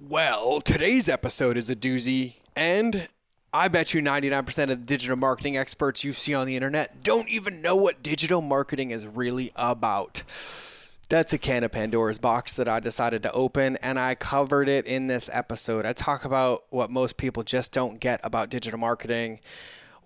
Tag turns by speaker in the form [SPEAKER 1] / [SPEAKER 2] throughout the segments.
[SPEAKER 1] Well, today's episode is a doozy, and I bet you 99% of the digital marketing experts you see on the internet don't even know what digital marketing is really about. That's a can of Pandora's box that I decided to open, and I covered it in this episode. I talk about what most people just don't get about digital marketing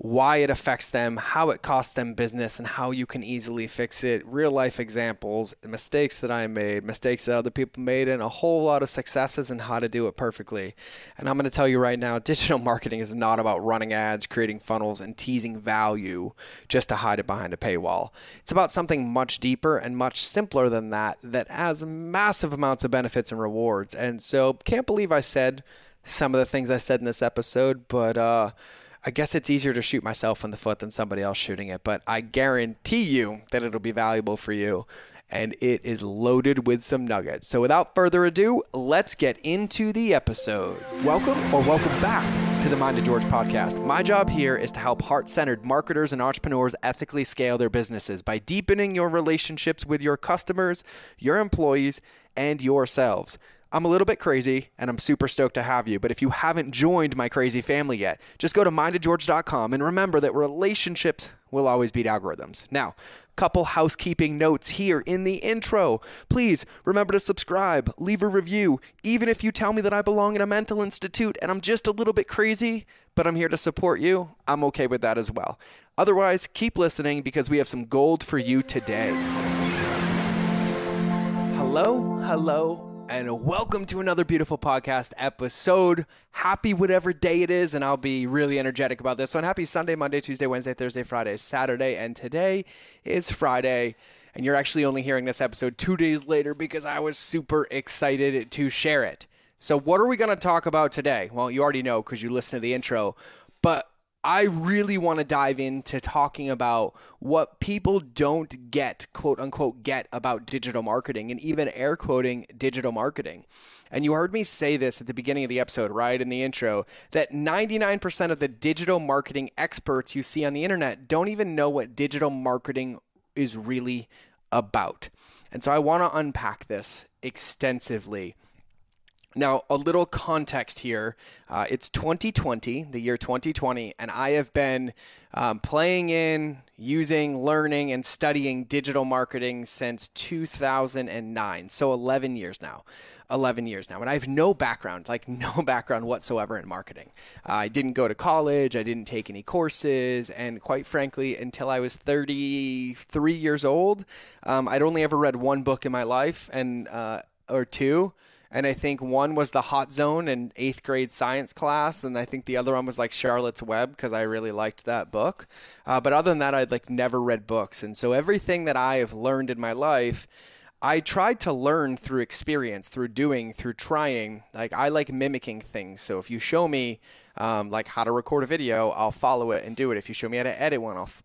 [SPEAKER 1] why it affects them, how it costs them business, and how you can easily fix it. Real life examples, mistakes that I made, mistakes that other people made, and a whole lot of successes and how to do it perfectly. And I'm going to tell you right now digital marketing is not about running ads, creating funnels, and teasing value just to hide it behind a paywall. It's about something much deeper and much simpler than that, that has massive amounts of benefits and rewards. And so, can't believe I said some of the things I said in this episode, but, uh, I guess it's easier to shoot myself in the foot than somebody else shooting it, but I guarantee you that it'll be valuable for you. And it is loaded with some nuggets. So without further ado, let's get into the episode. Welcome or welcome back to the Mind of George podcast. My job here is to help heart centered marketers and entrepreneurs ethically scale their businesses by deepening your relationships with your customers, your employees, and yourselves. I'm a little bit crazy and I'm super stoked to have you. But if you haven't joined my crazy family yet, just go to mindofgeorge.com and remember that relationships will always beat algorithms. Now, couple housekeeping notes here in the intro. Please remember to subscribe, leave a review. Even if you tell me that I belong in a mental institute and I'm just a little bit crazy, but I'm here to support you, I'm okay with that as well. Otherwise, keep listening because we have some gold for you today. Hello, hello, and welcome to another beautiful podcast episode. Happy whatever day it is, and I'll be really energetic about this one. Happy Sunday, Monday, Tuesday, Wednesday, Thursday, Friday, Saturday, and today is Friday. And you're actually only hearing this episode two days later because I was super excited to share it. So, what are we going to talk about today? Well, you already know because you listened to the intro, but I really want to dive into talking about what people don't get, quote unquote, get about digital marketing and even air quoting digital marketing. And you heard me say this at the beginning of the episode, right in the intro, that 99% of the digital marketing experts you see on the internet don't even know what digital marketing is really about. And so I want to unpack this extensively now, a little context here. Uh, it's 2020, the year 2020, and I have been um, playing in, using, learning, and studying digital marketing since 2009. So 11 years now. 11 years now. And I have no background, like no background whatsoever in marketing. Uh, I didn't go to college, I didn't take any courses, and quite frankly, until I was 33 years old, um, I'd only ever read one book in my life and uh, or two and I think one was the Hot Zone in eighth grade science class, and I think the other one was like Charlotte's Web because I really liked that book. Uh, but other than that, I'd like never read books, and so everything that I have learned in my life. I tried to learn through experience, through doing, through trying. Like I like mimicking things. So if you show me um, like how to record a video, I'll follow it and do it. If you show me how to edit one, I'll, f-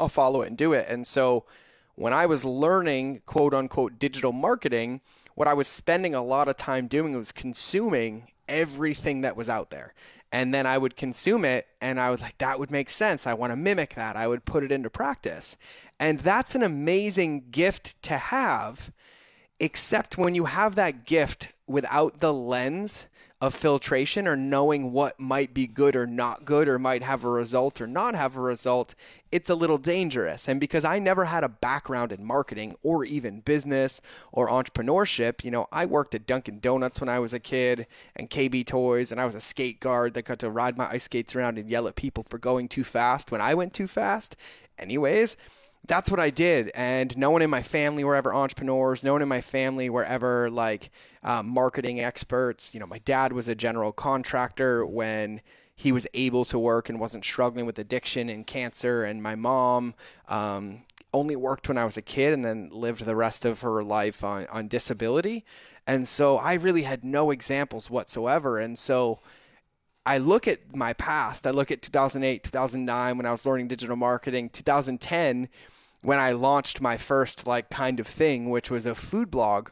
[SPEAKER 1] I'll follow it and do it. And so when I was learning quote unquote digital marketing, what I was spending a lot of time doing was consuming everything that was out there. And then I would consume it and I was like, that would make sense. I want to mimic that. I would put it into practice. And that's an amazing gift to have, except when you have that gift without the lens of filtration or knowing what might be good or not good or might have a result or not have a result, it's a little dangerous. And because I never had a background in marketing or even business or entrepreneurship, you know, I worked at Dunkin' Donuts when I was a kid and KB Toys, and I was a skate guard that got to ride my ice skates around and yell at people for going too fast when I went too fast. Anyways, that's what I did. And no one in my family were ever entrepreneurs. No one in my family were ever like uh, marketing experts. You know, my dad was a general contractor when he was able to work and wasn't struggling with addiction and cancer. And my mom um, only worked when I was a kid and then lived the rest of her life on, on disability. And so I really had no examples whatsoever. And so I look at my past. I look at 2008, 2009 when I was learning digital marketing, 2010 when I launched my first like kind of thing, which was a food blog.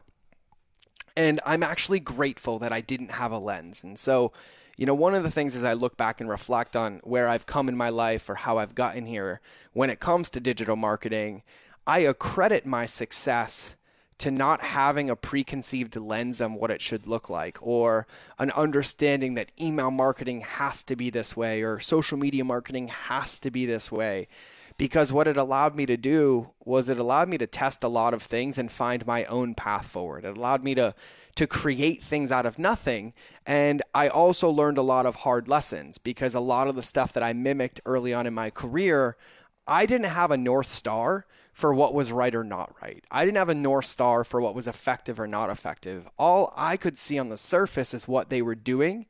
[SPEAKER 1] And I'm actually grateful that I didn't have a lens. And so, you know, one of the things as I look back and reflect on where I've come in my life or how I've gotten here when it comes to digital marketing, I accredit my success to not having a preconceived lens on what it should look like or an understanding that email marketing has to be this way or social media marketing has to be this way because what it allowed me to do was it allowed me to test a lot of things and find my own path forward. It allowed me to to create things out of nothing and I also learned a lot of hard lessons because a lot of the stuff that I mimicked early on in my career I didn't have a north star for what was right or not right. I didn't have a North Star for what was effective or not effective. All I could see on the surface is what they were doing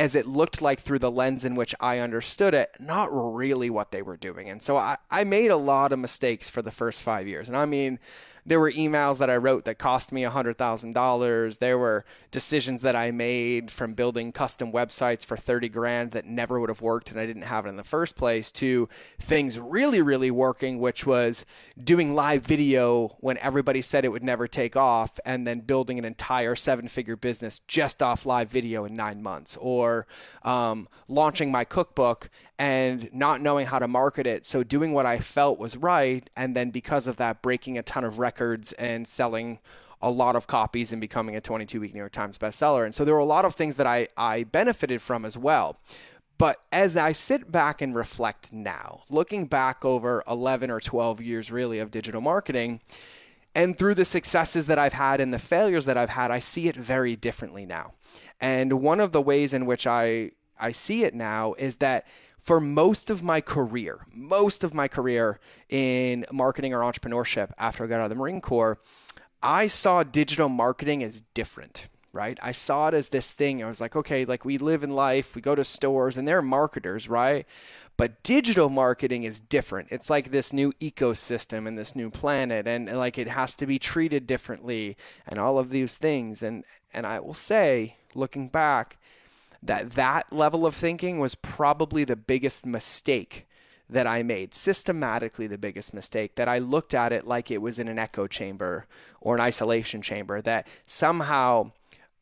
[SPEAKER 1] as it looked like through the lens in which I understood it, not really what they were doing. And so I, I made a lot of mistakes for the first five years. And I mean, there were emails that I wrote that cost me $100,000. There were decisions that I made from building custom websites for 30 grand that never would have worked and I didn't have it in the first place to things really, really working, which was doing live video when everybody said it would never take off and then building an entire seven figure business just off live video in nine months or um, launching my cookbook and not knowing how to market it. So doing what I felt was right. And then because of that, breaking a ton of records and selling a lot of copies and becoming a 22 week New York Times bestseller. And so there were a lot of things that I, I benefited from as well. But as I sit back and reflect now, looking back over 11 or 12 years really of digital marketing, and through the successes that I've had and the failures that I've had, I see it very differently now. And one of the ways in which I, I see it now is that for most of my career, most of my career in marketing or entrepreneurship after I got out of the Marine Corps, I saw digital marketing as different, right? I saw it as this thing. I was like, okay, like we live in life, we go to stores, and they're marketers, right? But digital marketing is different. It's like this new ecosystem and this new planet, and, like it has to be treated differently, and all of these things. And and I will say, looking back, that that level of thinking was probably the biggest mistake that I made, systematically the biggest mistake, that I looked at it like it was in an echo chamber or an isolation chamber, that somehow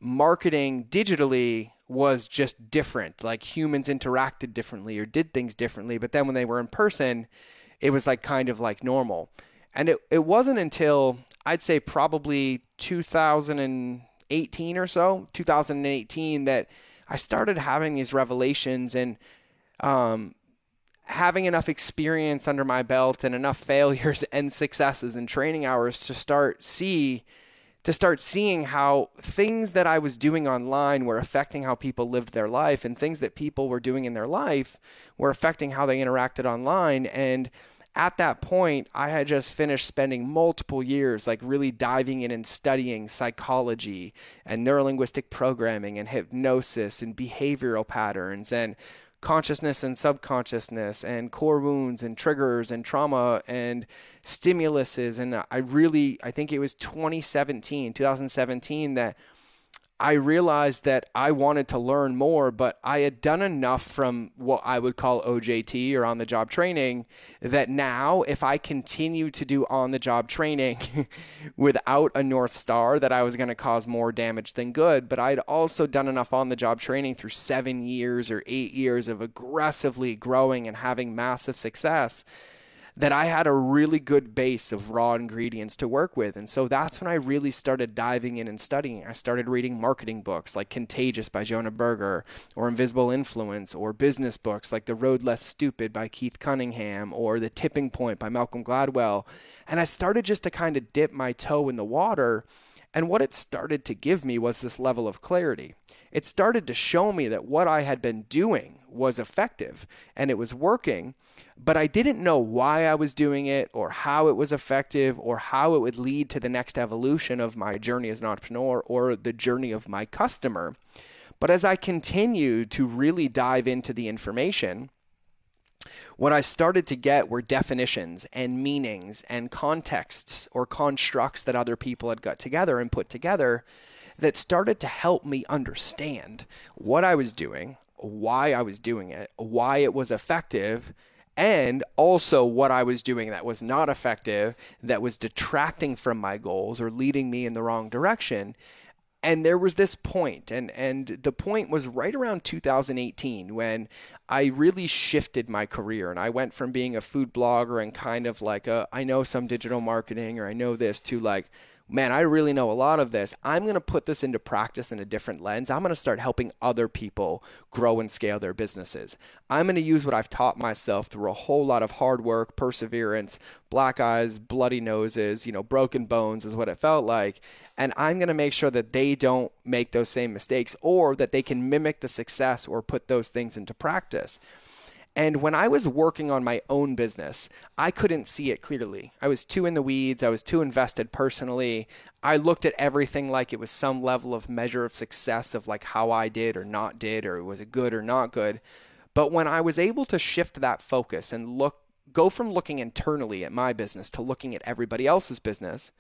[SPEAKER 1] marketing digitally was just different. Like humans interacted differently or did things differently. But then when they were in person, it was like kind of like normal. And it, it wasn't until I'd say probably 2018 or so, 2018, that I started having these revelations and um, having enough experience under my belt and enough failures and successes and training hours to start see to start seeing how things that I was doing online were affecting how people lived their life and things that people were doing in their life were affecting how they interacted online. And at that point, I had just finished spending multiple years like really diving in and studying psychology and neurolinguistic programming and hypnosis and behavioral patterns and consciousness and subconsciousness and core wounds and triggers and trauma and stimuluses. And I really I think it was 2017 2017 that I realized that I wanted to learn more, but I had done enough from what I would call OJT or on the job training that now, if I continue to do on the job training without a North Star, that I was going to cause more damage than good. But I'd also done enough on the job training through seven years or eight years of aggressively growing and having massive success that I had a really good base of raw ingredients to work with. And so that's when I really started diving in and studying. I started reading marketing books like Contagious by Jonah Berger, or Invisible Influence, or business books like The Road Less Stupid by Keith Cunningham, or The Tipping Point by Malcolm Gladwell. And I started just to kind of dip my toe in the water. And what it started to give me was this level of clarity. It started to show me that what I had been doing was effective and it was working but I didn't know why I was doing it or how it was effective or how it would lead to the next evolution of my journey as an entrepreneur or the journey of my customer. But as I continued to really dive into the information, what I started to get were definitions and meanings and contexts or constructs that other people had got together and put together that started to help me understand what I was doing, why I was doing it, why it was effective, and also what I was doing that was not effective, that was detracting from my goals or leading me in the wrong direction. And there was this point, and, and the point was right around 2018 when I really shifted my career. And I went from being a food blogger and kind of like a, I know some digital marketing or I know this to like, man, I really know a lot of this. I'm going to put this into practice in a different lens. I'm going to start helping other people grow and scale their businesses. I'm going to use what I've taught myself through a whole lot of hard work, perseverance, black eyes, bloody noses, you know, broken bones is what it felt like. And I'm going to make sure that they don't make those same mistakes or that they can mimic the success or put those things into practice. And when I was working on my own business, I couldn't see it clearly. I was too in the weeds. I was too invested personally. I looked at everything like it was some level of measure of success of like how I did or not did, or was it good or not good. But when I was able to shift that focus and look, go from looking internally at my business to looking at everybody else's business,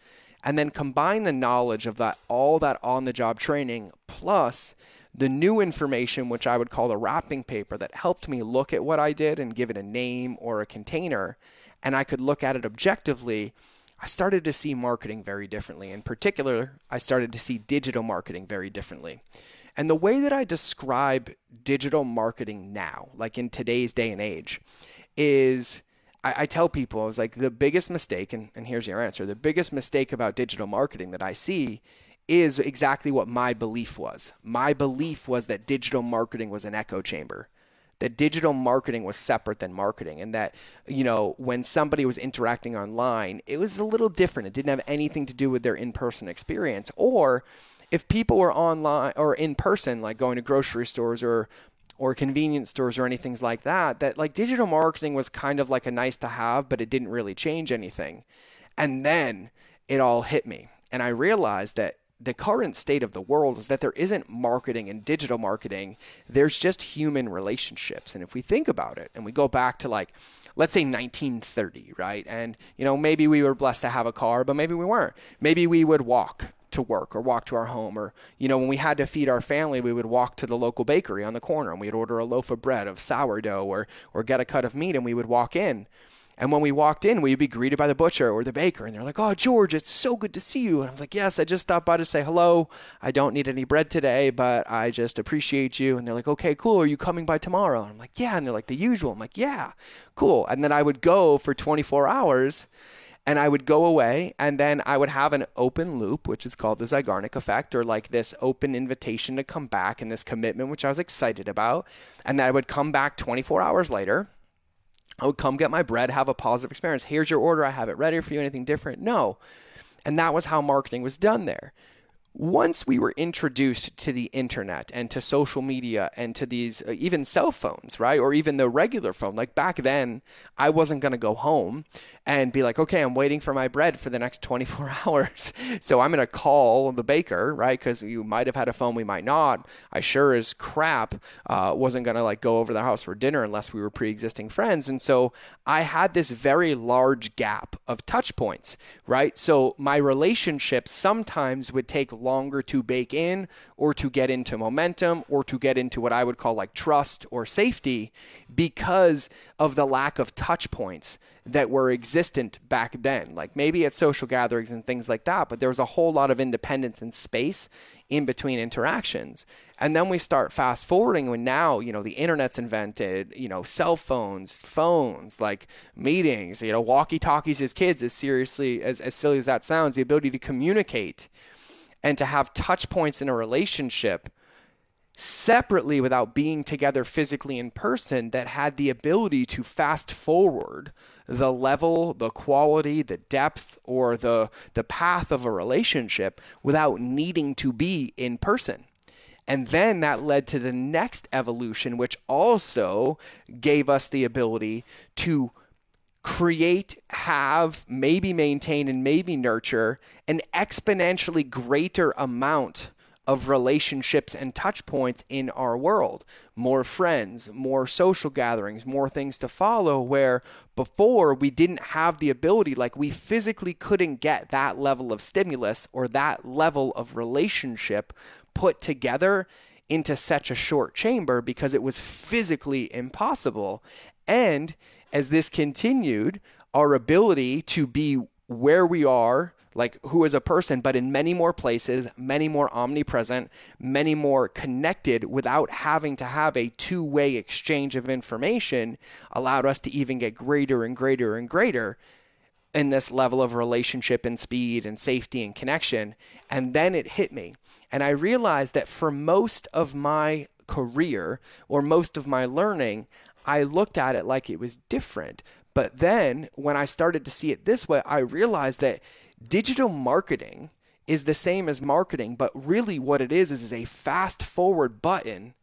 [SPEAKER 1] and then combine the knowledge of that, all that on the job training plus the new information, which I would call the wrapping paper, that helped me look at what I did and give it a name or a container, and I could look at it objectively, I started to see marketing very differently. In particular, I started to see digital marketing very differently. And the way that I describe digital marketing now, like in today's day and age, is I, I tell people, I was like, the biggest mistake, and, and here's your answer the biggest mistake about digital marketing that I see is exactly what my belief was. My belief was that digital marketing was an echo chamber. That digital marketing was separate than marketing, and that, you know, when somebody was interacting online, it was a little different. It didn't have anything to do with their in person experience. Or if people were online or in person, like going to grocery stores or or convenience stores or anything like that, that like digital marketing was kind of like a nice to have, but it didn't really change anything. And then it all hit me. And I realized that the current state of the world is that there isn't marketing and digital marketing. There's just human relationships. And if we think about it and we go back to like, let's say 1930, right? And, you know, maybe we were blessed to have a car, but maybe we weren't. Maybe we would walk to work or walk to our home or you know when we had to feed our family we would walk to the local bakery on the corner and we'd order a loaf of bread of sourdough or or get a cut of meat and we would walk in and when we walked in, we'd be greeted by the butcher or the baker, and they're like, "Oh, George, it's so good to see you." And I was like, "Yes, I just stopped by to say hello. I don't need any bread today, but I just appreciate you." And they're like, "Okay, cool. Are you coming by tomorrow?" And I'm like, "Yeah." And they're like, "The usual." I'm like, "Yeah, cool." And then I would go for 24 hours and I would go away, and then I would have an open loop, which is called the Zeigarnik effect, or like this open invitation to come back and this commitment, which I was excited about. And then I would come back 24 hours later, I would come get my bread, have a positive experience. Here's your order. I have it ready for you. Anything different? No. And that was how marketing was done there once we were introduced to the internet and to social media and to these uh, even cell phones, right? Or even the regular phone. Like back then, I wasn't going to go home and be like, okay, I'm waiting for my bread for the next 24 hours. so I'm going to call the baker, right? Because you might have had a phone, we might not. I sure as crap uh, wasn't going to like go over their house for dinner unless we were pre existing friends. And so I had this very large gap of touch points, right? So my relationships sometimes would take longer to bake in or to get into momentum or to get into what I would call like trust or safety because of the lack of touch points that were existent back then. Like maybe at social gatherings and things like that, but there was a whole lot of independence and space in between interactions. And then we start fast forwarding when now, you know, the internet's invented, you know, cell phones, phones, like meetings, you know, walkie talkies as kids, as seriously, as, as silly as that sounds, the ability to communicate and to have touch points in a relationship separately without being together physically in person that had the ability to fast forward the level, the quality, the depth, or the, the path of a relationship without needing to be in person. And then that led to the next evolution, which also gave us the ability to create, have, maybe maintain, and maybe nurture an exponentially greater amount of relationships and touch points in our world. More friends, more social gatherings, more things to follow. Where before we didn't have the ability, like we physically couldn't get that level of stimulus or that level of relationship put together into such a short chamber because it was physically impossible. And as this continued, our ability to be where we are, like who is a person, but in many more places, many more omnipresent, many more connected without having to have a two way exchange of information, allowed us to even get greater and greater and greater in this level of relationship and speed and safety and connection. And then it hit me. And I realized that for most of my career or most of my learning, I looked at it like it was different. But then when I started to see it this way, I realized that digital marketing is the same as marketing, but really what it is is a fast forward button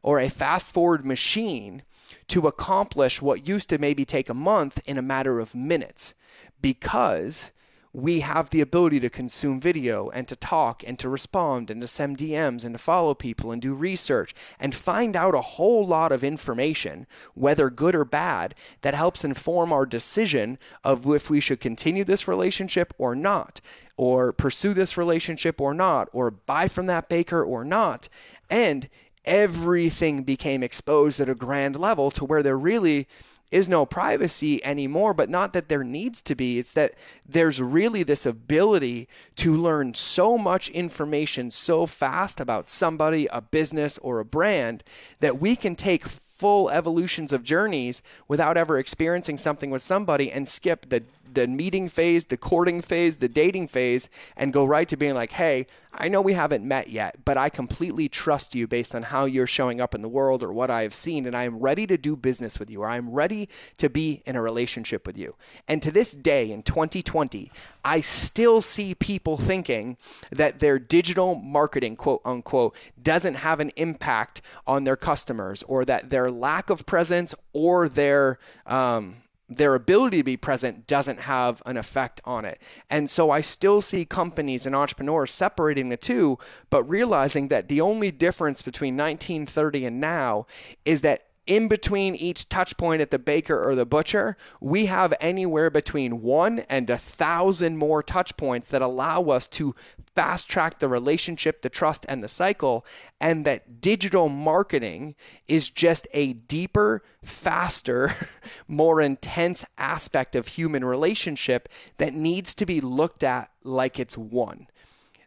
[SPEAKER 1] or a fast forward machine to accomplish what used to maybe take a month in a matter of minutes because we have the ability to consume video and to talk and to respond and to send DMs and to follow people and do research and find out a whole lot of information, whether good or bad, that helps inform our decision of if we should continue this relationship or not, or pursue this relationship or not, or buy from that baker or not. And everything became exposed at a grand level to where there really is no privacy anymore, but not that there needs to be. It's that there's really this ability to learn so much information so fast about somebody, a business, or a brand that we can take full evolutions of journeys without ever experiencing something with somebody and skip the the meeting phase, the courting phase, the dating phase, and go right to being like, hey, I know we haven't met yet, but I completely trust you based on how you're showing up in the world or what I have seen, and I am ready to do business with you, or I'm ready to be in a relationship with you. And to this day in 2020, I still see people thinking that their digital marketing, quote unquote, doesn't have an impact on their customers, or that their lack of presence or their um, their ability to be present doesn't have an effect on it. And so I still see companies and entrepreneurs separating the two, but realizing that the only difference between 1930 and now is that in between each touch point at the baker or the butcher, we have anywhere between one and a thousand more touch points that allow us to fast track the relationship, the trust, and the cycle. And that digital marketing is just a deeper, faster, more intense aspect of human relationship that needs to be looked at like it's one.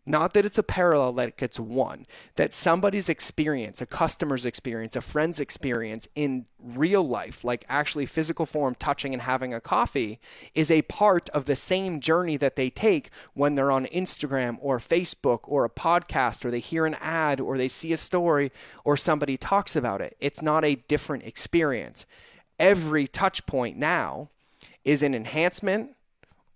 [SPEAKER 1] Not that it's a parallel, like it's one. That somebody's experience, a customer's experience, a friend's experience in real life, like actually physical form, touching and having a coffee, is a part of the same journey that they take when they're on Instagram or Facebook or a podcast or they hear an ad or they see a story or somebody talks about it. It's not a different experience. Every touch point now is an enhancement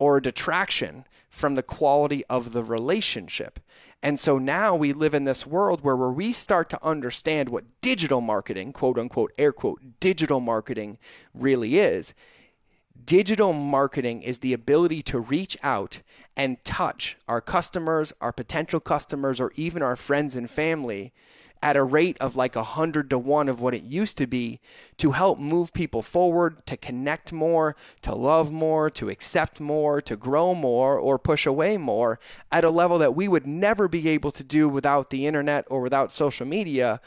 [SPEAKER 1] or a detraction from the quality of the relationship. And so now we live in this world where, where we start to understand what digital marketing, quote unquote, air quote, digital marketing really is. Digital marketing is the ability to reach out and touch our customers, our potential customers, or even our friends and family at a rate of like a hundred to one of what it used to be to help move people forward, to connect more, to love more, to accept more, to grow more, or push away more at a level that we would never be able to do without the internet or without social media.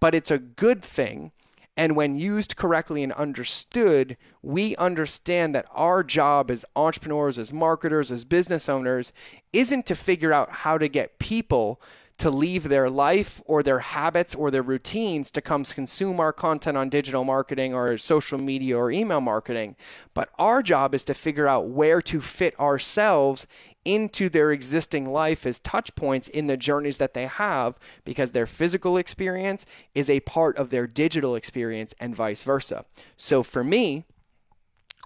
[SPEAKER 1] But it's a good thing. And when used correctly and understood, we understand that our job as entrepreneurs, as marketers, as business owners isn't to figure out how to get people to leave their life or their habits or their routines to come consume our content on digital marketing or social media or email marketing. But our job is to figure out where to fit ourselves into their existing life as touch points in the journeys that they have because their physical experience is a part of their digital experience and vice versa. So for me,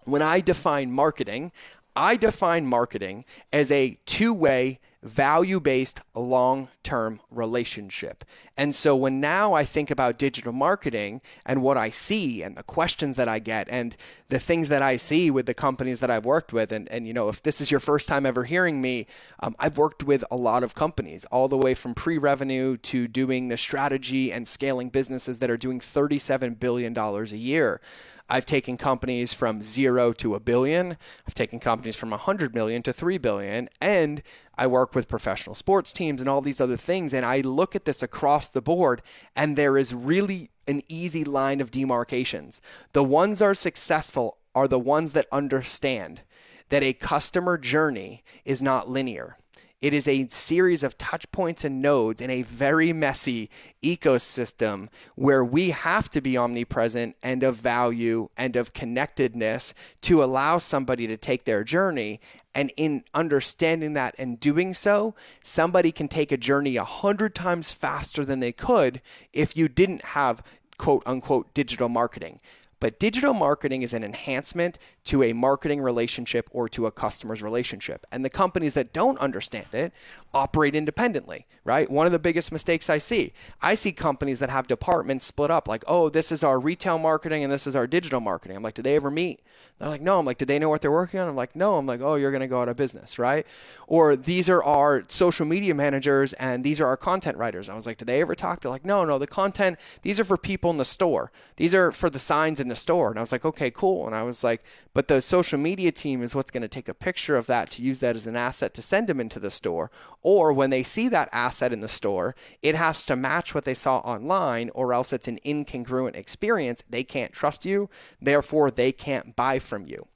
[SPEAKER 1] when I define marketing, I define marketing as a two way value based long term relationship. And so when now I think about digital marketing and what I see and the questions that I get and the things that I see with the companies that I've worked with, and, and you know, if this is your first time ever hearing me, um, I've worked with a lot of companies, all the way from pre revenue to doing the strategy and scaling businesses that are doing $37 billion a year. I've taken companies from zero to a billion. I've taken companies from 100 million to 3 billion. And I work with professional sports teams and all these other things. And I look at this across the board, and there is really an easy line of demarcations. The ones that are successful are the ones that understand that a customer journey is not linear It is a series of touch points and nodes in a very messy ecosystem where we have to be omnipresent and of value and of connectedness to allow somebody to take their journey. And in understanding that and doing so, somebody can take a journey a hundred times faster than they could if you didn't have quote unquote digital marketing. But digital marketing is an enhancement to a marketing relationship or to a customer's relationship. And the companies that don't understand it operate independently, right? One of the biggest mistakes I see, I see companies that have departments split up like, oh, this is our retail marketing and this is our digital marketing. I'm like, did they ever meet? They're like, no. I'm like, did they know what they're working on? I'm like, no. I'm like, oh, you're going to go out of business, right? Or these are our social media managers and these are our content writers. I was like, did they ever talk? They're like, no, no, the content, these are for people in the store. These are for the signs in the store. And I was like, okay, cool. And I was like, but the social media team is what's going to take a picture of that to use that as an asset to send them into the store. Or when they see that asset in the store, it has to match what they saw online, or else it's an incongruent experience. They can't trust you. Therefore, they can't buy from you.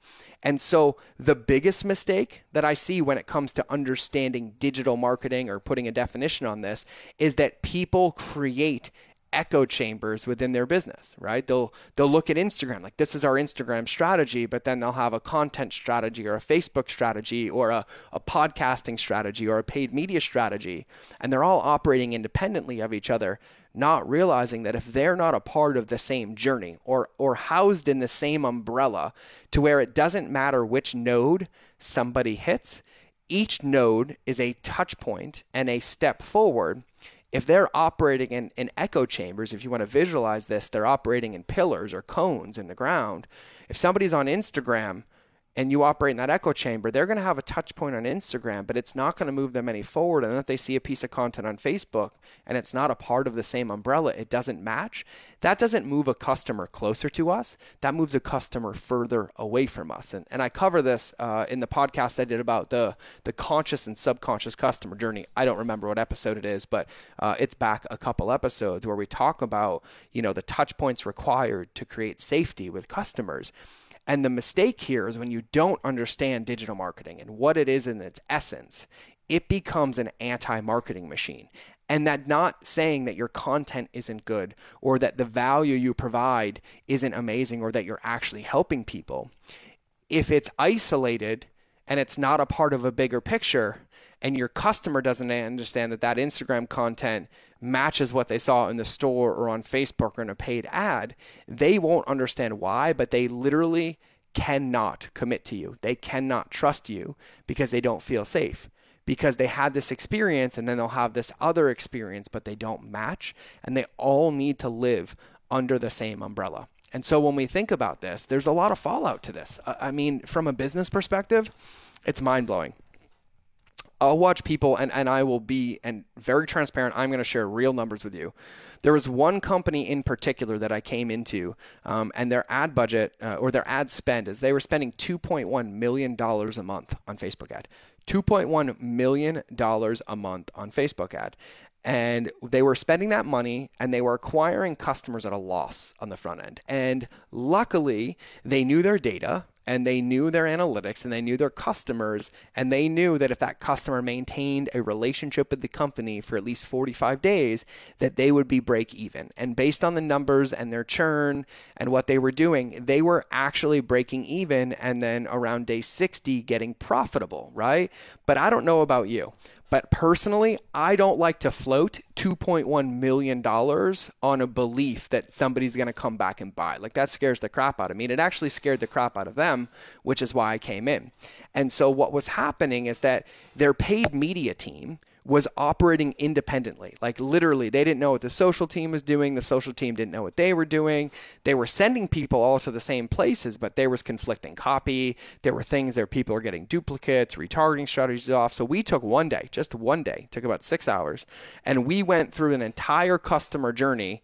[SPEAKER 1] And so, the biggest mistake that I see when it comes to understanding digital marketing or putting a definition on this is that people create echo chambers within their business, right? They'll they'll look at Instagram like this is our Instagram strategy, but then they'll have a content strategy or a Facebook strategy or a, a podcasting strategy or a paid media strategy. And they're all operating independently of each other, not realizing that if they're not a part of the same journey or or housed in the same umbrella to where it doesn't matter which node somebody hits, each node is a touch point and a step forward if they're operating in, in echo chambers, if you want to visualize this, they're operating in pillars or cones in the ground. If somebody's on Instagram and you operate in that echo chamber, they're going to have a touch point on Instagram, but it's not going to move them any forward. And if they see a piece of content on Facebook and it's not a part of the same umbrella, it doesn't match. That doesn't move a customer closer to us. That moves a customer further away from us. And, and I cover this uh, in the podcast I did about the, the conscious and subconscious customer journey. I don't remember what episode it is, but uh, it's back a couple episodes where we talk about, you know, the touch points required to create safety with customers. And the mistake here is when you don't understand digital marketing and what it is in its essence, it becomes an anti marketing machine. And that not saying that your content isn't good or that the value you provide isn't amazing or that you're actually helping people. If it's isolated and it's not a part of a bigger picture, and your customer doesn't understand that that Instagram content matches what they saw in the store or on Facebook or in a paid ad, they won't understand why, but they literally cannot commit to you. They cannot trust you because they don't feel safe. Because they had this experience and then they'll have this other experience, but they don't match. And they all need to live under the same umbrella. And so when we think about this, there's a lot of fallout to this. I mean, from a business perspective, it's mind blowing. I'll watch people and, and I will be and very transparent. I'm going to share real numbers with you. There was one company in particular that I came into, um, and their ad budget uh, or their ad spend is they were spending 2.1 million dollars a month on Facebook ad. 2.1 million dollars a month on Facebook ad. And they were spending that money and they were acquiring customers at a loss on the front end. And luckily, they knew their data and they knew their analytics and they knew their customers and they knew that if that customer maintained a relationship with the company for at least 45 days that they would be break even. And based on the numbers and their churn and what they were doing they were actually breaking even and then around day 60 getting profitable right? But i don't know about you but personally, I don't like to float $2.1 million on a belief that somebody's going to come back and buy. Like that scares the crap out of me. And it actually scared the crap out of them, which is why I came in. And so what was happening is that their paid media team was operating independently. Like literally, they didn't know what the social team was doing. The social team didn't know what they were doing. They were sending people all to the same places, but there was conflicting copy. There were things that people are getting duplicates, retargeting strategies off. So we took one day, just one day, took about six hours, and we went through an entire customer journey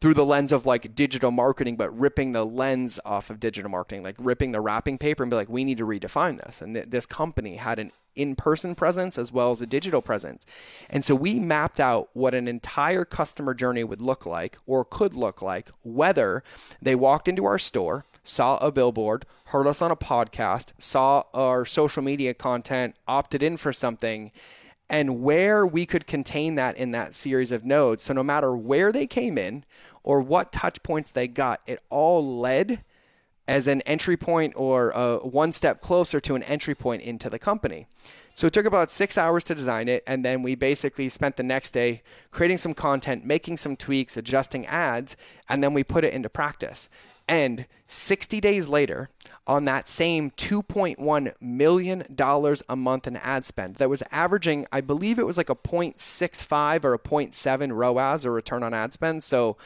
[SPEAKER 1] through the lens of like digital marketing, but ripping the lens off of digital marketing, like ripping the wrapping paper and be like, we need to redefine this. And th- this company had an in person presence as well as a digital presence. And so we mapped out what an entire customer journey would look like or could look like, whether they walked into our store, saw a billboard, heard us on a podcast, saw our social media content, opted in for something and where we could contain that in that series of nodes. So no matter where they came in or what touch points they got, it all led as an entry point or uh, one step closer to an entry point into the company. So it took about six hours to design it, and then we basically spent the next day creating some content, making some tweaks, adjusting ads, and then we put it into practice. And 60 days later, on that same $2.1 million a month in ad spend that was averaging, I believe it was like a 0.65 or a 0.7 ROAS or return on ad spend. So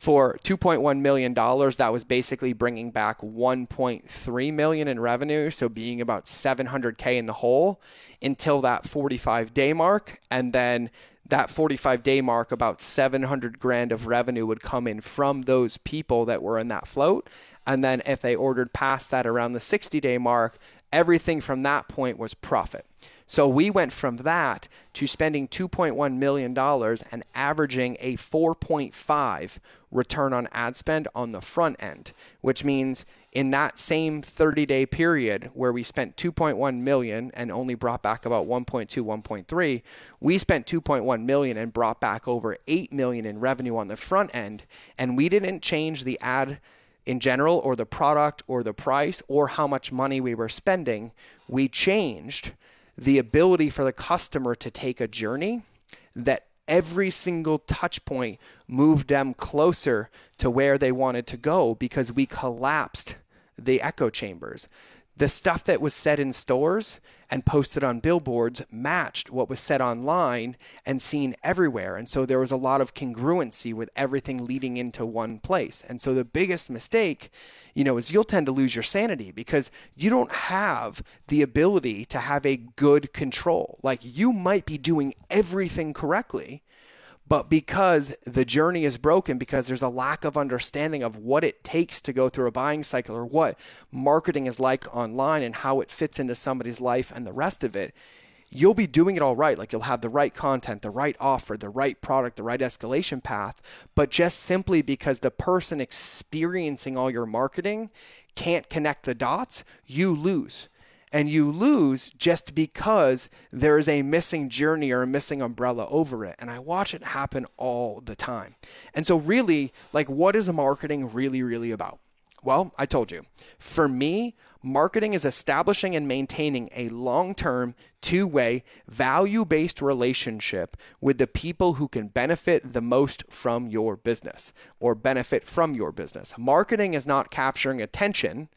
[SPEAKER 1] for 2.1 million dollars that was basically bringing back 1.3 million in revenue so being about 700k in the hole until that 45 day mark. And then that 45 day mark about 700 grand of revenue would come in from those people that were in that float. And then if they ordered past that around the 60 day mark everything from that point was profit so we went from that to spending $2.1 million and averaging a 4.5 return on ad spend on the front end, which means in that same 30 day period where we spent 2.1 million and only brought back about 1.2, 1.3, we spent 2.1 million and brought back over 8 million in revenue on the front end. And we didn't change the ad in general or the product or the price or how much money we were spending. We changed the ability for the customer to take a journey that every single touch point moved them closer to where they wanted to go because we collapsed the echo chambers. The stuff that was said in stores and posted on billboards matched what was said online and seen everywhere. And so there was a lot of congruency with everything leading into one place. And so the biggest mistake, you know, is you'll tend to lose your sanity because you don't have the ability to have a good control. Like you might be doing everything correctly, but because the journey is broken, because there's a lack of understanding of what it takes to go through a buying cycle or what marketing is like online and how it fits into somebody's life and the rest of it, you'll be doing it all right. Like you'll have the right content, the right offer, the right product, the right escalation path. But just simply because the person experiencing all your marketing can't connect the dots, you lose and you lose just because there is a missing journey or a missing umbrella over it. And I watch it happen all the time. And so, really, like, what is marketing really, really about? Well, I told you. For me, marketing is establishing and maintaining a long term, two way, value based relationship with the people who can benefit the most from your business or benefit from your business. Marketing is not capturing attention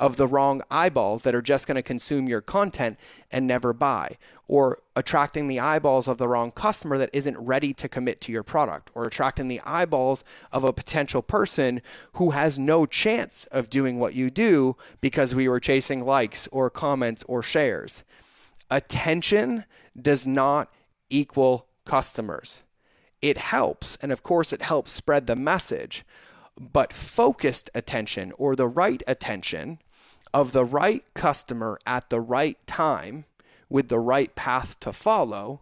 [SPEAKER 1] of the wrong eyeballs that are just going to consume your content and never buy, or attracting the eyeballs of the wrong customer that isn't ready to commit to your product, or attracting the eyeballs of a potential person who has no chance of doing what you do because we were chasing likes or comments or shares. Attention does not equal customers. It helps, and of course, it helps spread the message. But focused attention or the right attention of the right customer at the right time with the right path to follow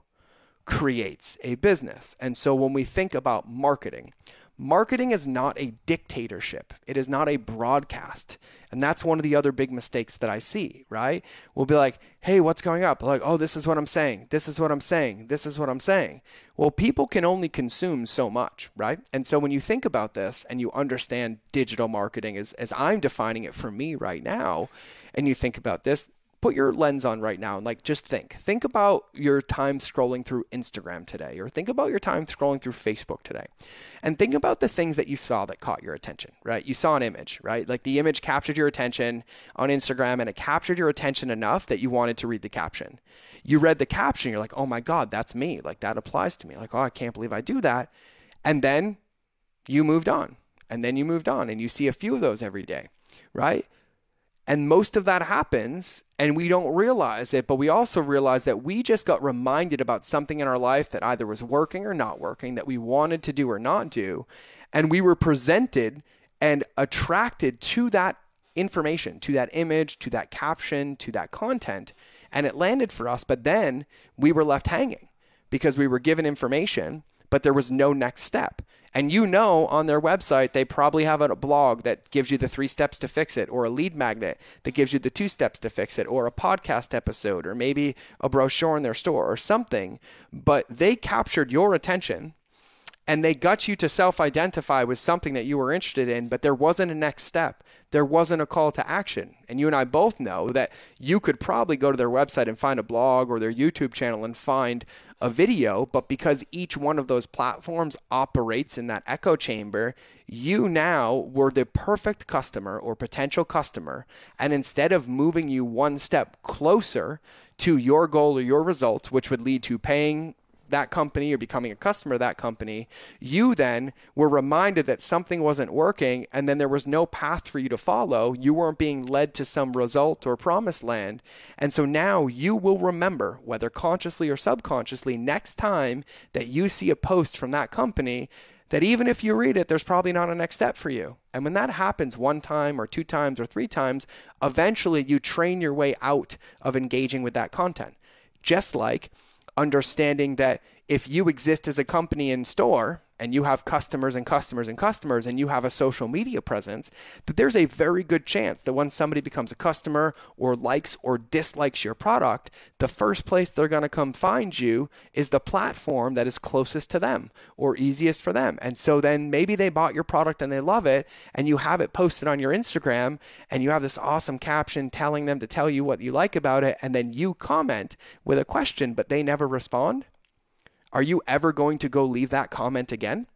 [SPEAKER 1] creates a business. And so when we think about marketing, marketing is not a dictatorship. It is not a broadcast. And that's one of the other big mistakes that I see, right? We'll be like, hey, what's going up? Like, oh, this is what I'm saying. This is what I'm saying. This is what I'm saying. Well, people can only consume so much, right? And so when you think about this and you understand digital marketing as, as I'm defining it for me right now, and you think about this, put your lens on right now and like just think. Think about your time scrolling through instagram today or think about your time scrolling through facebook today and think about the things that you saw that caught your attention right? You saw an image right? Like the image captured your attention on instagram and it captured your attention enough that you wanted to read the caption. You read the caption you're like oh my god that's me. Like that applies to me. Like oh i can't believe i do that. And then you moved on and then you moved on and you see a few of those every day right and most of that happens and we don't realize it, but we also realize that we just got reminded about something in our life that either was working or not working, that we wanted to do or not do. And we were presented and attracted to that information, to that image, to that caption, to that content. And it landed for us, but then we were left hanging because we were given information but there was no next step. And you know on their website, they probably have a blog that gives you the three steps to fix it, or a lead magnet that gives you the two steps to fix it, or a podcast episode, or maybe a brochure in their store or something. But they captured your attention and they got you to self identify with something that you were interested in, but there wasn't a next step. There wasn't a call to action. And you and I both know that you could probably go to their website and find a blog or their YouTube channel and find a video, but because each one of those platforms operates in that echo chamber, you now were the perfect customer or potential customer. And instead of moving you one step closer to your goal or your result, which would lead to paying that company or becoming a customer of that company, you then were reminded that something wasn't working and then there was no path for you to follow. You weren't being led to some result or promised land. And so now you will remember, whether consciously or subconsciously, next time that you see a post from that company, that even if you read it, there's probably not a next step for you. And when that happens one time or two times or three times, eventually you train your way out of engaging with that content. Just like understanding that if you exist as a company in store and you have customers and customers and customers and you have a social media presence, that there's a very good chance that when somebody becomes a customer or likes or dislikes your product, the first place they're going to come find you is the platform that is closest to them or easiest for them. And so then maybe they bought your product and they love it and you have it posted on your Instagram and you have this awesome caption telling them to tell you what you like about it and then you comment with a question but they never respond are you ever going to go leave that comment again?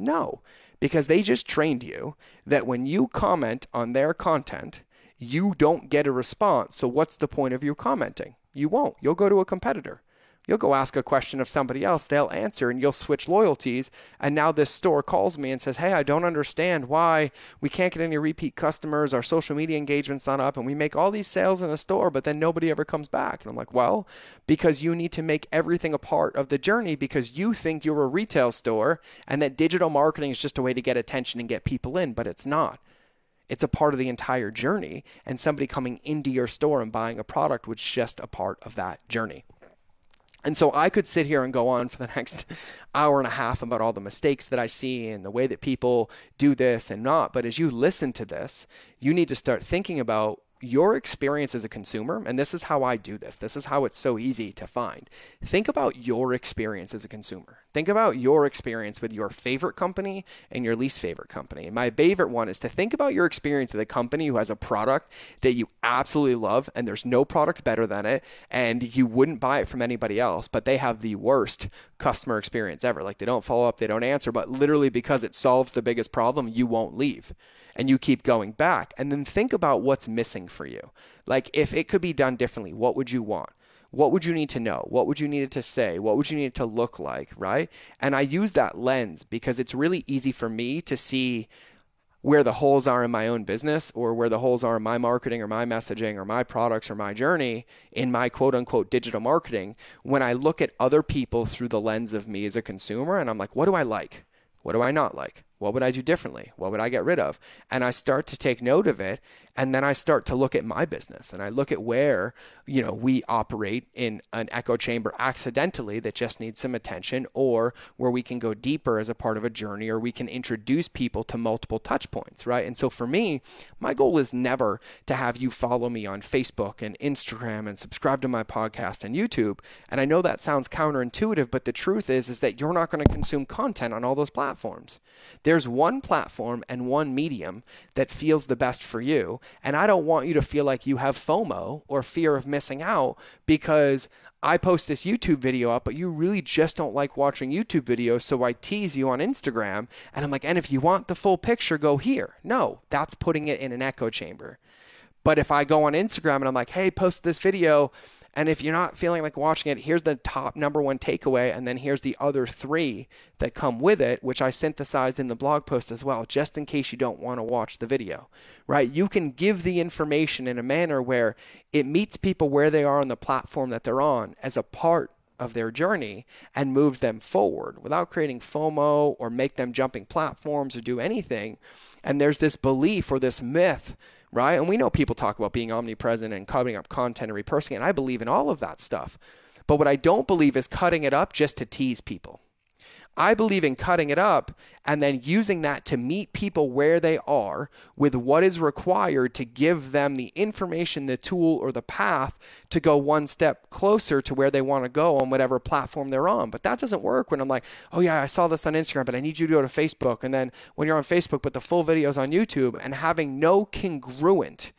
[SPEAKER 1] No, because they just trained you that when you comment on their content, you don't get a response. So, what's the point of you commenting? You won't. You'll go to a competitor. You'll go ask a question of somebody else, they'll answer, and you'll switch loyalties. And now this store calls me and says, Hey, I don't understand why we can't get any repeat customers. Our social media engagement's not up, and we make all these sales in the store, but then nobody ever comes back. And I'm like, Well, because you need to make everything a part of the journey because you think you're a retail store and that digital marketing is just a way to get attention and get people in, but it's not. It's a part of the entire journey, and somebody coming into your store and buying a product was just a part of that journey. And so I could sit here and go on for the next hour and a half about all the mistakes that I see and the way that people do this and not. But as you listen to this, you need to start thinking about your experience as a consumer, and this is how I do this, this is how it's so easy to find. Think about your experience as a consumer. Think about your experience with your favorite company and your least favorite company. And my favorite one is to think about your experience with a company who has a product that you absolutely love, and there's no product better than it, and you wouldn't buy it from anybody else, but they have the worst customer experience ever. Like they don't follow up, they don't answer, but literally because it solves the biggest problem, you won't leave and you keep going back. And then think about what's missing for you. Like if it could be done differently, what would you want? What would you need to know? What would you need it to say? What would you need it to look like, right? And I use that lens because it's really easy for me to see where the holes are in my own business or where the holes are in my marketing or my messaging or my products or my journey in my quote unquote digital marketing when I look at other people through the lens of me as a consumer and I'm like, what do I like? What do I not like? What would I do differently? What would I get rid of? And I start to take note of it. And then I start to look at my business and I look at where, you know, we operate in an echo chamber accidentally that just needs some attention or where we can go deeper as a part of a journey or we can introduce people to multiple touch points, right? And so for me, my goal is never to have you follow me on Facebook and Instagram and subscribe to my podcast and YouTube. And I know that sounds counterintuitive, but the truth is is that you're not going to consume content on all those platforms. There's one platform and one medium that feels the best for you. And I don't want you to feel like you have FOMO or fear of missing out because I post this YouTube video up, but you really just don't like watching YouTube videos. So I tease you on Instagram. And I'm like, and if you want the full picture, go here. No, that's putting it in an echo chamber. But if I go on Instagram and I'm like, hey, post this video and if you're not feeling like watching it, here's the top number one takeaway, and then here's the other three that come with it, which I synthesized in the blog post as well, just in case you don't want to watch the video, right? You can give the information in a manner where it meets people where they are on the platform that they're on as a part of their journey and moves them forward without creating FOMO or make them jumping platforms or do anything. And there's this belief or this myth right? And we know people talk about being omnipresent and cutting up content and repurposing. And I believe in all of that stuff. But what I don't believe is cutting it up just to tease people. I believe in cutting it up and then using that to meet people where they are with what is required to give them the information, the tool, or the path to go one step closer to where they want to go on whatever platform they're on. But that doesn't work when I'm like, oh, yeah, I saw this on Instagram, but I need you to go to Facebook. And then when you're on Facebook, but the full videos on YouTube and having no congruent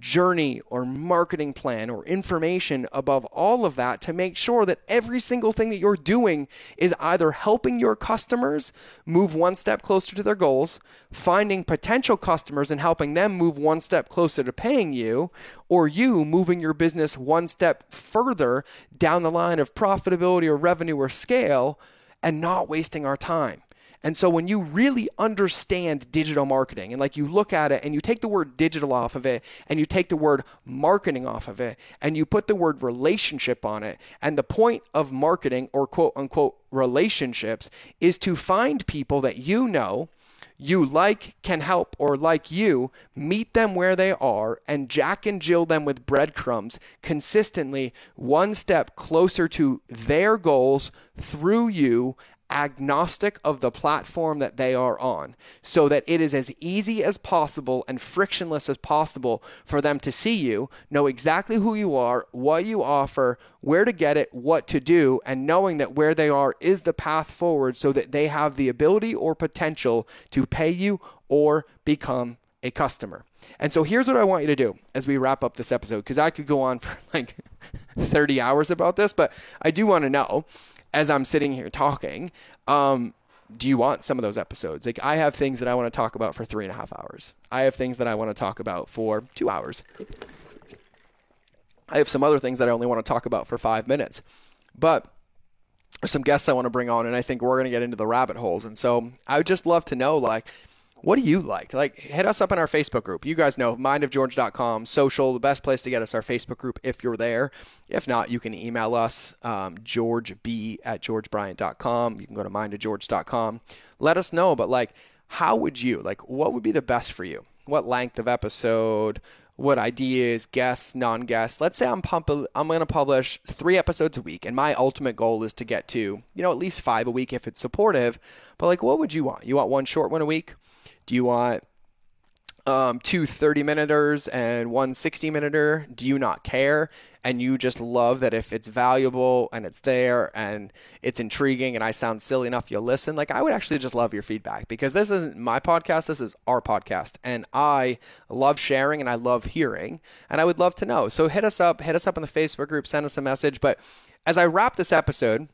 [SPEAKER 1] journey or marketing plan or information above all of that to make sure that every single thing that you're doing is either helping your customers move one step closer to their goals, finding potential customers and helping them move one step closer to paying you, or you moving your business one step further down the line of profitability or revenue or scale and not wasting our time. And so when you really understand digital marketing and like you look at it and you take the word digital off of it and you take the word marketing off of it and you put the word relationship on it and the point of marketing or quote unquote relationships is to find people that you know you like, can help, or like you, meet them where they are and jack and jill them with breadcrumbs consistently, one step closer to their goals through you agnostic of the platform that they are on so that it is as easy as possible and frictionless as possible for them to see you, know exactly who you are, what you offer, where to get it, what to do, and knowing that where they are is the path forward so that they have the ability or potential to pay you or become a customer. And so here's what I want you to do as we wrap up this episode because I could go on for like 30 hours about this, but I do want to know as I'm sitting here talking, um, do you want some of those episodes? Like, I have things that I want to talk about for three and a half hours. I have things that I want to talk about for two hours. I have some other things that I only want to talk about for five minutes. But there's some guests I want to bring on, and I think we're going to get into the rabbit holes. And so I would just love to know, like, what do you like? Like, hit us up in our Facebook group. You guys know mindofgeorge.com, social, the best place to get us our Facebook group if you're there. If not, you can email us, um, georgeb at georgebryant.com. You can go to mindofgeorge.com. Let us know, but like, how would you, like, what would be the best for you? What length of episode? What ideas, guests, non-guests? Let's say I'm pump- I'm going to publish three episodes a week, and my ultimate goal is to get to you know at least five a week if it's supportive. But like, what would you want? You want one short one a week? Do you want um, two 30 minuters and one 60 minuter? Do you not care? And you just love that if it's valuable and it's there and it's intriguing and I sound silly enough, you'll listen. Like, I would actually just love your feedback because this isn't my podcast, this is our podcast. And I love sharing and I love hearing and I would love to know. So hit us up, hit us up in the Facebook group, send us a message. But as I wrap this episode,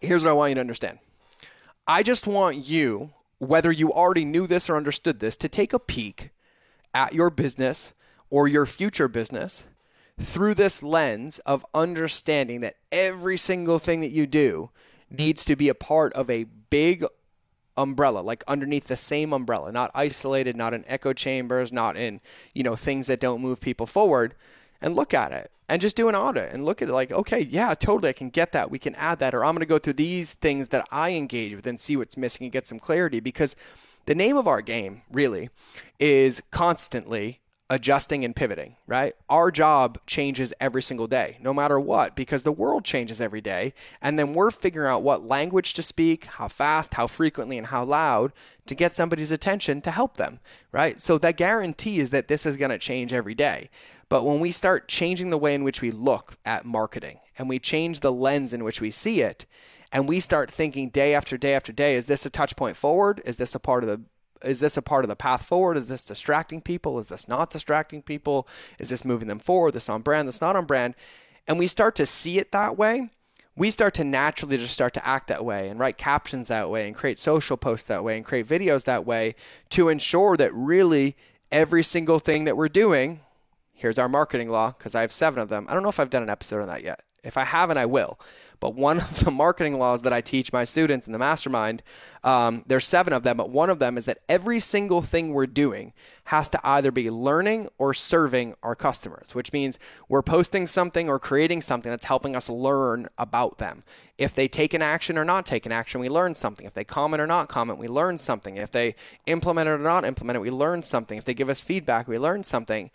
[SPEAKER 1] here's what I want you to understand I just want you whether you already knew this or understood this, to take a peek at your business or your future business through this lens of understanding that every single thing that you do needs to be a part of a big umbrella like underneath the same umbrella not isolated not in echo chambers not in you know things that don't move people forward and look at it and just do an audit and look at it like, okay, yeah, totally, I can get that. We can add that. Or I'm going to go through these things that I engage with and see what's missing and get some clarity because the name of our game really is constantly adjusting and pivoting, right? Our job changes every single day, no matter what, because the world changes every day. And then we're figuring out what language to speak, how fast, how frequently, and how loud to get somebody's attention to help them, right? So that guarantee is that this is going to change every day. But when we start changing the way in which we look at marketing and we change the lens in which we see it, and we start thinking day after day after day, is this a touch point forward? Is this a part of the is this a part of the path forward? Is this distracting people? Is this not distracting people? Is this moving them forward? This on brand? This not on brand? And we start to see it that way. We start to naturally just start to act that way and write captions that way and create social posts that way and create videos that way to ensure that really every single thing that we're doing here's our marketing law because I have seven of them. I don't know if I've done an episode on that yet. If I haven't, I will. But one of the marketing laws that I teach my students in the mastermind, um, there's seven of them, but one of them is that every single thing we're doing has to either be learning or serving our customers, which means we're posting something or creating something that's helping us learn about them. If they take an action or not take an action, we learn something. If they comment or not comment, we learn something. If they implement it or not implement it, we learn something. If they give us feedback, we learn something.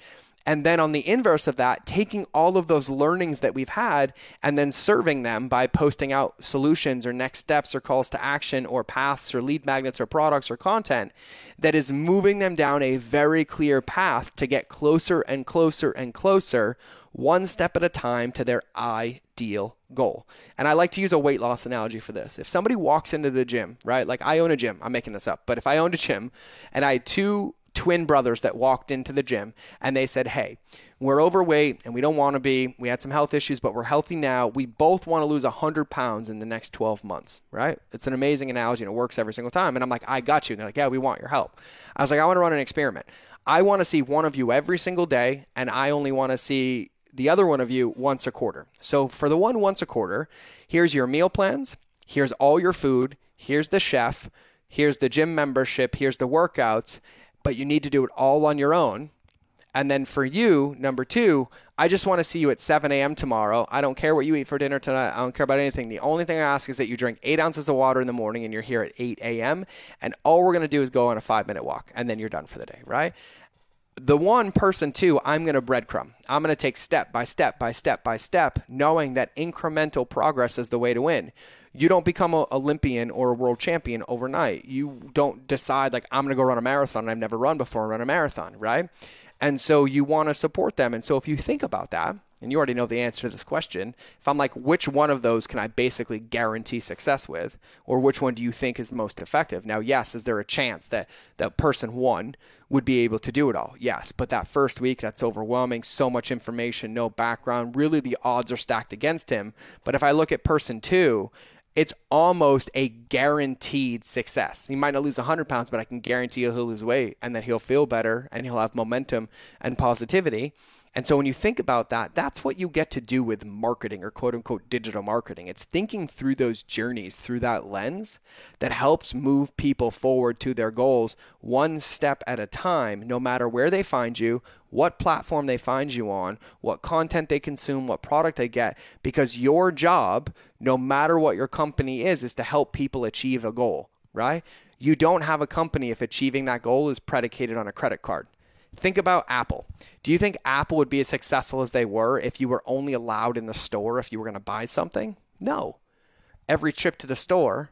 [SPEAKER 1] And then on the inverse of that, taking all of those learnings that we've had and then serving them by posting out solutions or next steps or calls to action or paths or lead magnets or products or content that is moving them down a very clear path to get closer and closer and closer, one step at a time to their ideal goal. And I like to use a weight loss analogy for this. If somebody walks into the gym, right? Like I own a gym, I'm making this up, but if I owned a gym and I had two twin brothers that walked into the gym and they said, Hey, we're overweight and we don't want to be. We had some health issues, but we're healthy now. We both want to lose 100 pounds in the next 12 months, right? It's an amazing analogy and it works every single time. And I'm like, I got you. And they're like, Yeah, we want your help. I was like, I want to run an experiment. I want to see one of you every single day, and I only want to see the other one of you once a quarter. So for the one once a quarter, here's your meal plans, here's all your food, here's the chef, here's the gym membership, here's the workouts, but you need to do it all on your own. And then for you, number two, I just want to see you at 7 a.m. tomorrow. I don't care what you eat for dinner tonight. I don't care about anything. The only thing I ask is that you drink eight ounces of water in the morning and you're here at 8 a.m. And all we're going to do is go on a five minute walk and then you're done for the day, right? the one person too i'm going to breadcrumb i'm going to take step by step by step by step knowing that incremental progress is the way to win you don't become an olympian or a world champion overnight you don't decide like i'm going to go run a marathon and i've never run before and run a marathon right and so you want to support them and so if you think about that and you already know the answer to this question, if I'm like, which one of those can I basically guarantee success with, or which one do you think is most effective? Now, yes, is there a chance that that person one would be able to do it all? Yes, but that first week, that's overwhelming. So much information, no background. Really, the odds are stacked against him. But if I look at person two, it's almost a guaranteed success. He might not lose 100 pounds, but I can guarantee he'll lose weight and that he'll feel better and he'll have momentum and positivity. And so when you think about that, that's what you get to do with marketing or quote unquote digital marketing. It's thinking through those journeys through that lens that helps move people forward to their goals one step at a time, no matter where they find you, what platform they find you on, what content they consume, what product they get, because your job, no matter what your company is, is to help people achieve a goal, right? You don't have a company if achieving that goal is predicated on a credit card. Think about Apple. Do you think Apple would be as successful as they were if you were only allowed in the store if you were going to buy something? No. Every trip to the store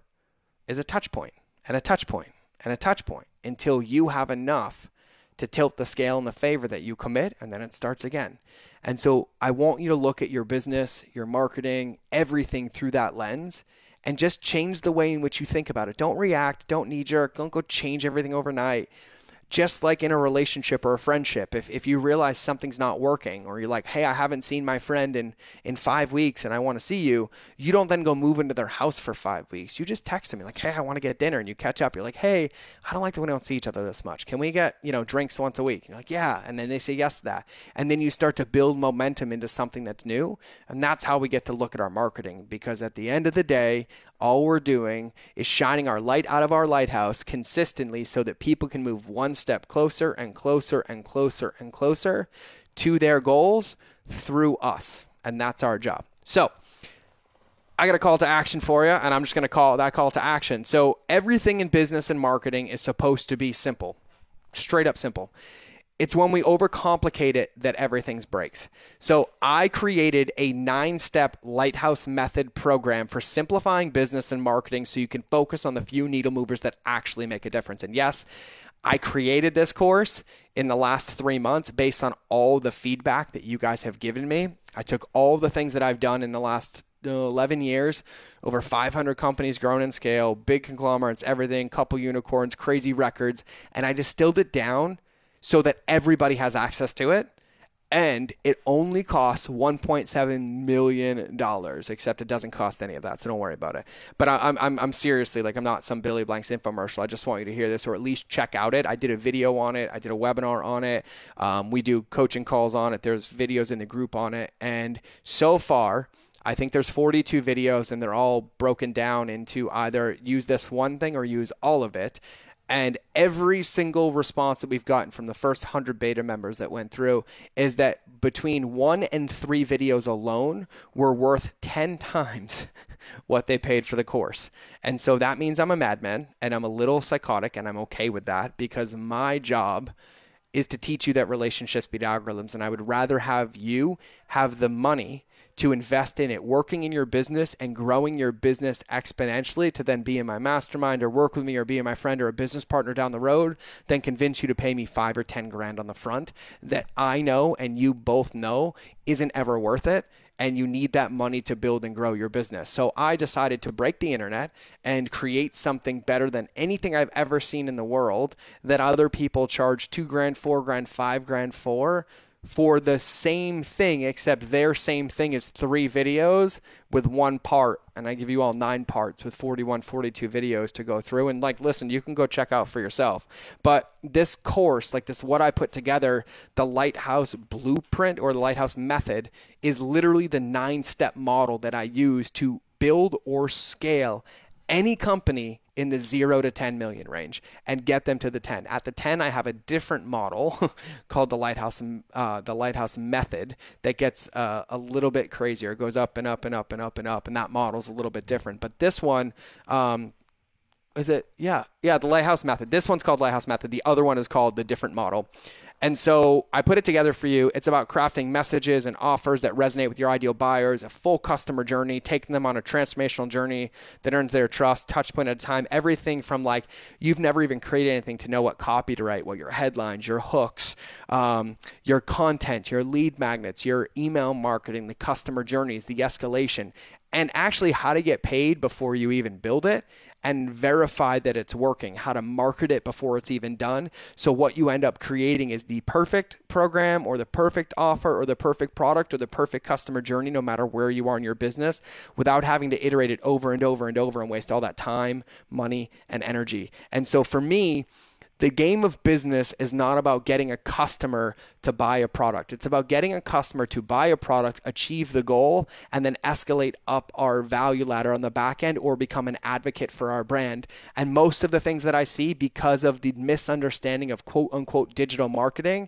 [SPEAKER 1] is a touch point and a touch point and a touch point until you have enough to tilt the scale in the favor that you commit and then it starts again. And so I want you to look at your business, your marketing, everything through that lens and just change the way in which you think about it. Don't react, don't knee jerk, don't go change everything overnight just like in a relationship or a friendship, if, if you realize something's not working or you're like, hey, I haven't seen my friend in, in five weeks and I want to see you, you don't then go move into their house for five weeks. You just text them, you're like, hey, I want to get dinner. And you catch up. You're like, hey, I don't like that we don't see each other this much. Can we get, you know, drinks once a week? And you're like, yeah. And then they say yes to that. And then you start to build momentum into something that's new. And that's how we get to look at our marketing because at the end of the day, all we're doing is shining our light out of our lighthouse consistently so that people can move one step closer and closer and closer and closer to their goals through us. And that's our job. So, I got a call to action for you, and I'm just going to call that call to action. So, everything in business and marketing is supposed to be simple, straight up simple. It's when we overcomplicate it that everything breaks. So I created a nine step lighthouse method program for simplifying business and marketing so you can focus on the few needle movers that actually make a difference. And yes, I created this course in the last three months based on all the feedback that you guys have given me. I took all the things that I've done in the last uh, 11 years, over 500 companies grown in scale, big conglomerates, everything, couple unicorns, crazy records, and I distilled it down so that everybody has access to it. And it only costs $1.7 million, except it doesn't cost any of that. So don't worry about it. But I'm, I'm, I'm seriously like, I'm not some Billy Blanks infomercial. I just want you to hear this or at least check out it. I did a video on it, I did a webinar on it. Um, we do coaching calls on it. There's videos in the group on it. And so far, I think there's 42 videos and they're all broken down into either use this one thing or use all of it. And every single response that we've gotten from the first 100 beta members that went through is that between one and three videos alone were worth 10 times what they paid for the course. And so that means I'm a madman and I'm a little psychotic and I'm okay with that because my job is to teach you that relationships beat algorithms. And I would rather have you have the money to invest in it, working in your business and growing your business exponentially to then be in my mastermind or work with me or be in my friend or a business partner down the road, then convince you to pay me five or 10 grand on the front that I know and you both know isn't ever worth it and you need that money to build and grow your business. So I decided to break the internet and create something better than anything I've ever seen in the world that other people charge two grand, four grand, five grand for for the same thing, except their same thing is three videos with one part. And I give you all nine parts with 41, 42 videos to go through. And like, listen, you can go check out for yourself. But this course, like this, what I put together, the Lighthouse blueprint or the Lighthouse method is literally the nine step model that I use to build or scale any company in the zero to 10 million range and get them to the 10. At the 10, I have a different model called the Lighthouse, uh, the Lighthouse method that gets uh, a little bit crazier. It goes up and up and up and up and up, and that model's a little bit different. But this one, um, is it? Yeah, yeah, the Lighthouse method. This one's called Lighthouse method. The other one is called the different model. And so I put it together for you. It's about crafting messages and offers that resonate with your ideal buyers, a full customer journey, taking them on a transformational journey that earns their trust, touch point at a time. Everything from like you've never even created anything to know what copy to write, what your headlines, your hooks, um, your content, your lead magnets, your email marketing, the customer journeys, the escalation, and actually how to get paid before you even build it and verify that it's working, how to market it before it's even done. So, what you end up creating is the perfect program or the perfect offer or the perfect product or the perfect customer journey, no matter where you are in your business, without having to iterate it over and over and over and waste all that time, money, and energy. And so, for me, the game of business is not about getting a customer to buy a product. It's about getting a customer to buy a product, achieve the goal, and then escalate up our value ladder on the back end or become an advocate for our brand. And most of the things that I see because of the misunderstanding of quote unquote digital marketing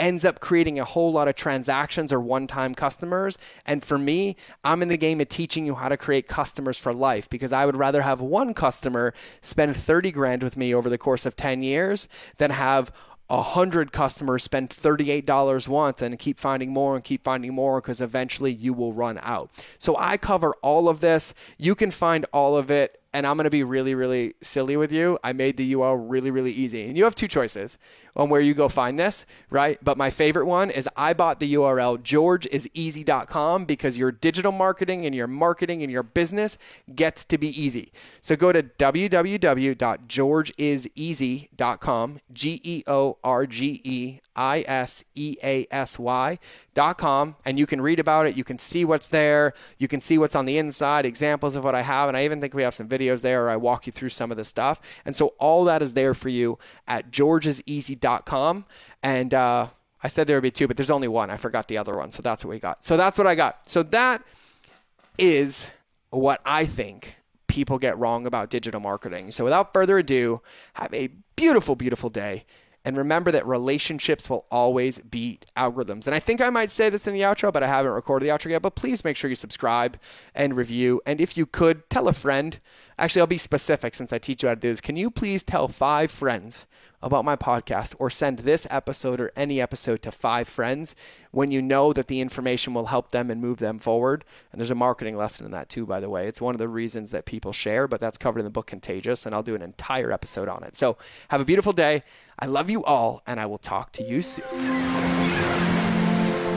[SPEAKER 1] ends up creating a whole lot of transactions or one time customers. And for me, I'm in the game of teaching you how to create customers for life because I would rather have one customer spend 30 grand with me over the course of 10 years than have a hundred customers spend $38 once and keep finding more and keep finding more because eventually you will run out. So I cover all of this. You can find all of it and I'm going to be really, really silly with you. I made the URL really, really easy. And you have two choices on where you go find this, right? But my favorite one is I bought the URL georgeiseasy.com because your digital marketing and your marketing and your business gets to be easy. So go to www.georgeiseasy.com, G E O R G E I S E A S Y dot com, and you can read about it. You can see what's there. You can see what's on the inside, examples of what I have. And I even think we have some videos there where I walk you through some of the stuff. And so all that is there for you at georgeiseasy.com. And, uh, I said there would be two, but there's only one. I forgot the other one. So that's what we got. So that's what I got. So that is what I think people get wrong about digital marketing. So without further ado, have a beautiful, beautiful day. And remember that relationships will always beat algorithms. And I think I might say this in the outro, but I haven't recorded the outro yet. But please make sure you subscribe and review. And if you could, tell a friend. Actually, I'll be specific since I teach you how to do this. Can you please tell five friends about my podcast or send this episode or any episode to five friends when you know that the information will help them and move them forward. And there's a marketing lesson in that too, by the way. It's one of the reasons that people share, but that's covered in the book Contagious, and I'll do an entire episode on it. So have a beautiful day. I love you all, and I will talk to you soon.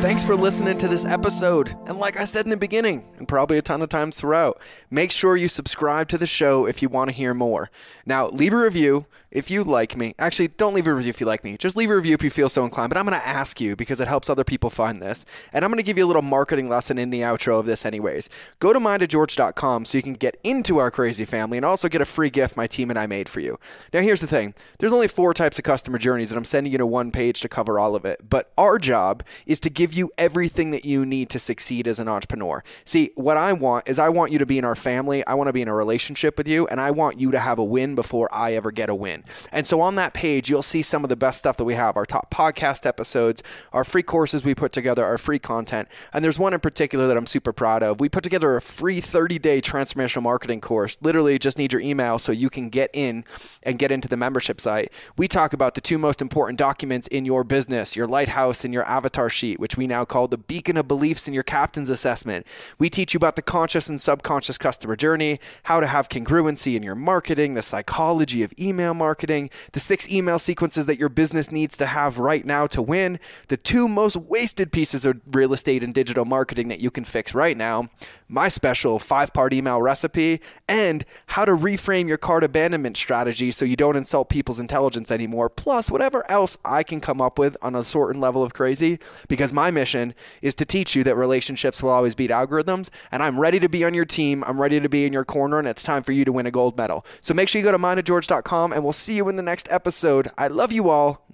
[SPEAKER 1] Thanks for listening to this episode. And like I said in the beginning, and probably a ton of times throughout, make sure you subscribe to the show if you want to hear more. Now, leave a review if you like me. Actually, don't leave a review if you like me. Just leave a review if you feel so inclined. But I'm going to ask you because it helps other people find this. And I'm going to give you a little marketing lesson in the outro of this, anyways. Go to mindofgeorge.com so you can get into our crazy family and also get a free gift my team and I made for you. Now, here's the thing there's only four types of customer journeys, and I'm sending you to one page to cover all of it. But our job is to give you everything that you need to succeed as an entrepreneur. See, what I want is I want you to be in our family, I want to be in a relationship with you, and I want you to have a win before I ever get a win. And so on that page, you'll see some of the best stuff that we have our top podcast episodes, our free courses we put together, our free content. And there's one in particular that I'm super proud of. We put together a free 30 day transformational marketing course. Literally, just need your email so you can get in and get into the membership site. We talk about the two most important documents in your business your lighthouse and your avatar sheet, which we now call the beacon of beliefs in your captain's assessment. We teach you about the conscious and subconscious customer journey, how to have congruency in your marketing, the psychology of email marketing, the six email sequences that your business needs to have right now to win, the two most wasted pieces of real estate and digital marketing that you can fix right now, my special five part email recipe, and how to reframe your cart abandonment strategy so you don't insult people's intelligence anymore, plus whatever else I can come up with on a certain level of crazy. Because my mission is to teach you that relationships will always beat algorithms, and I'm ready to be on your team. I'm ready to be in your corner, and it's time for you to win a gold medal. So make sure you go to mindofgeorge.com, and we'll see you in the next episode. I love you all.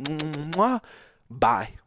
[SPEAKER 1] Bye.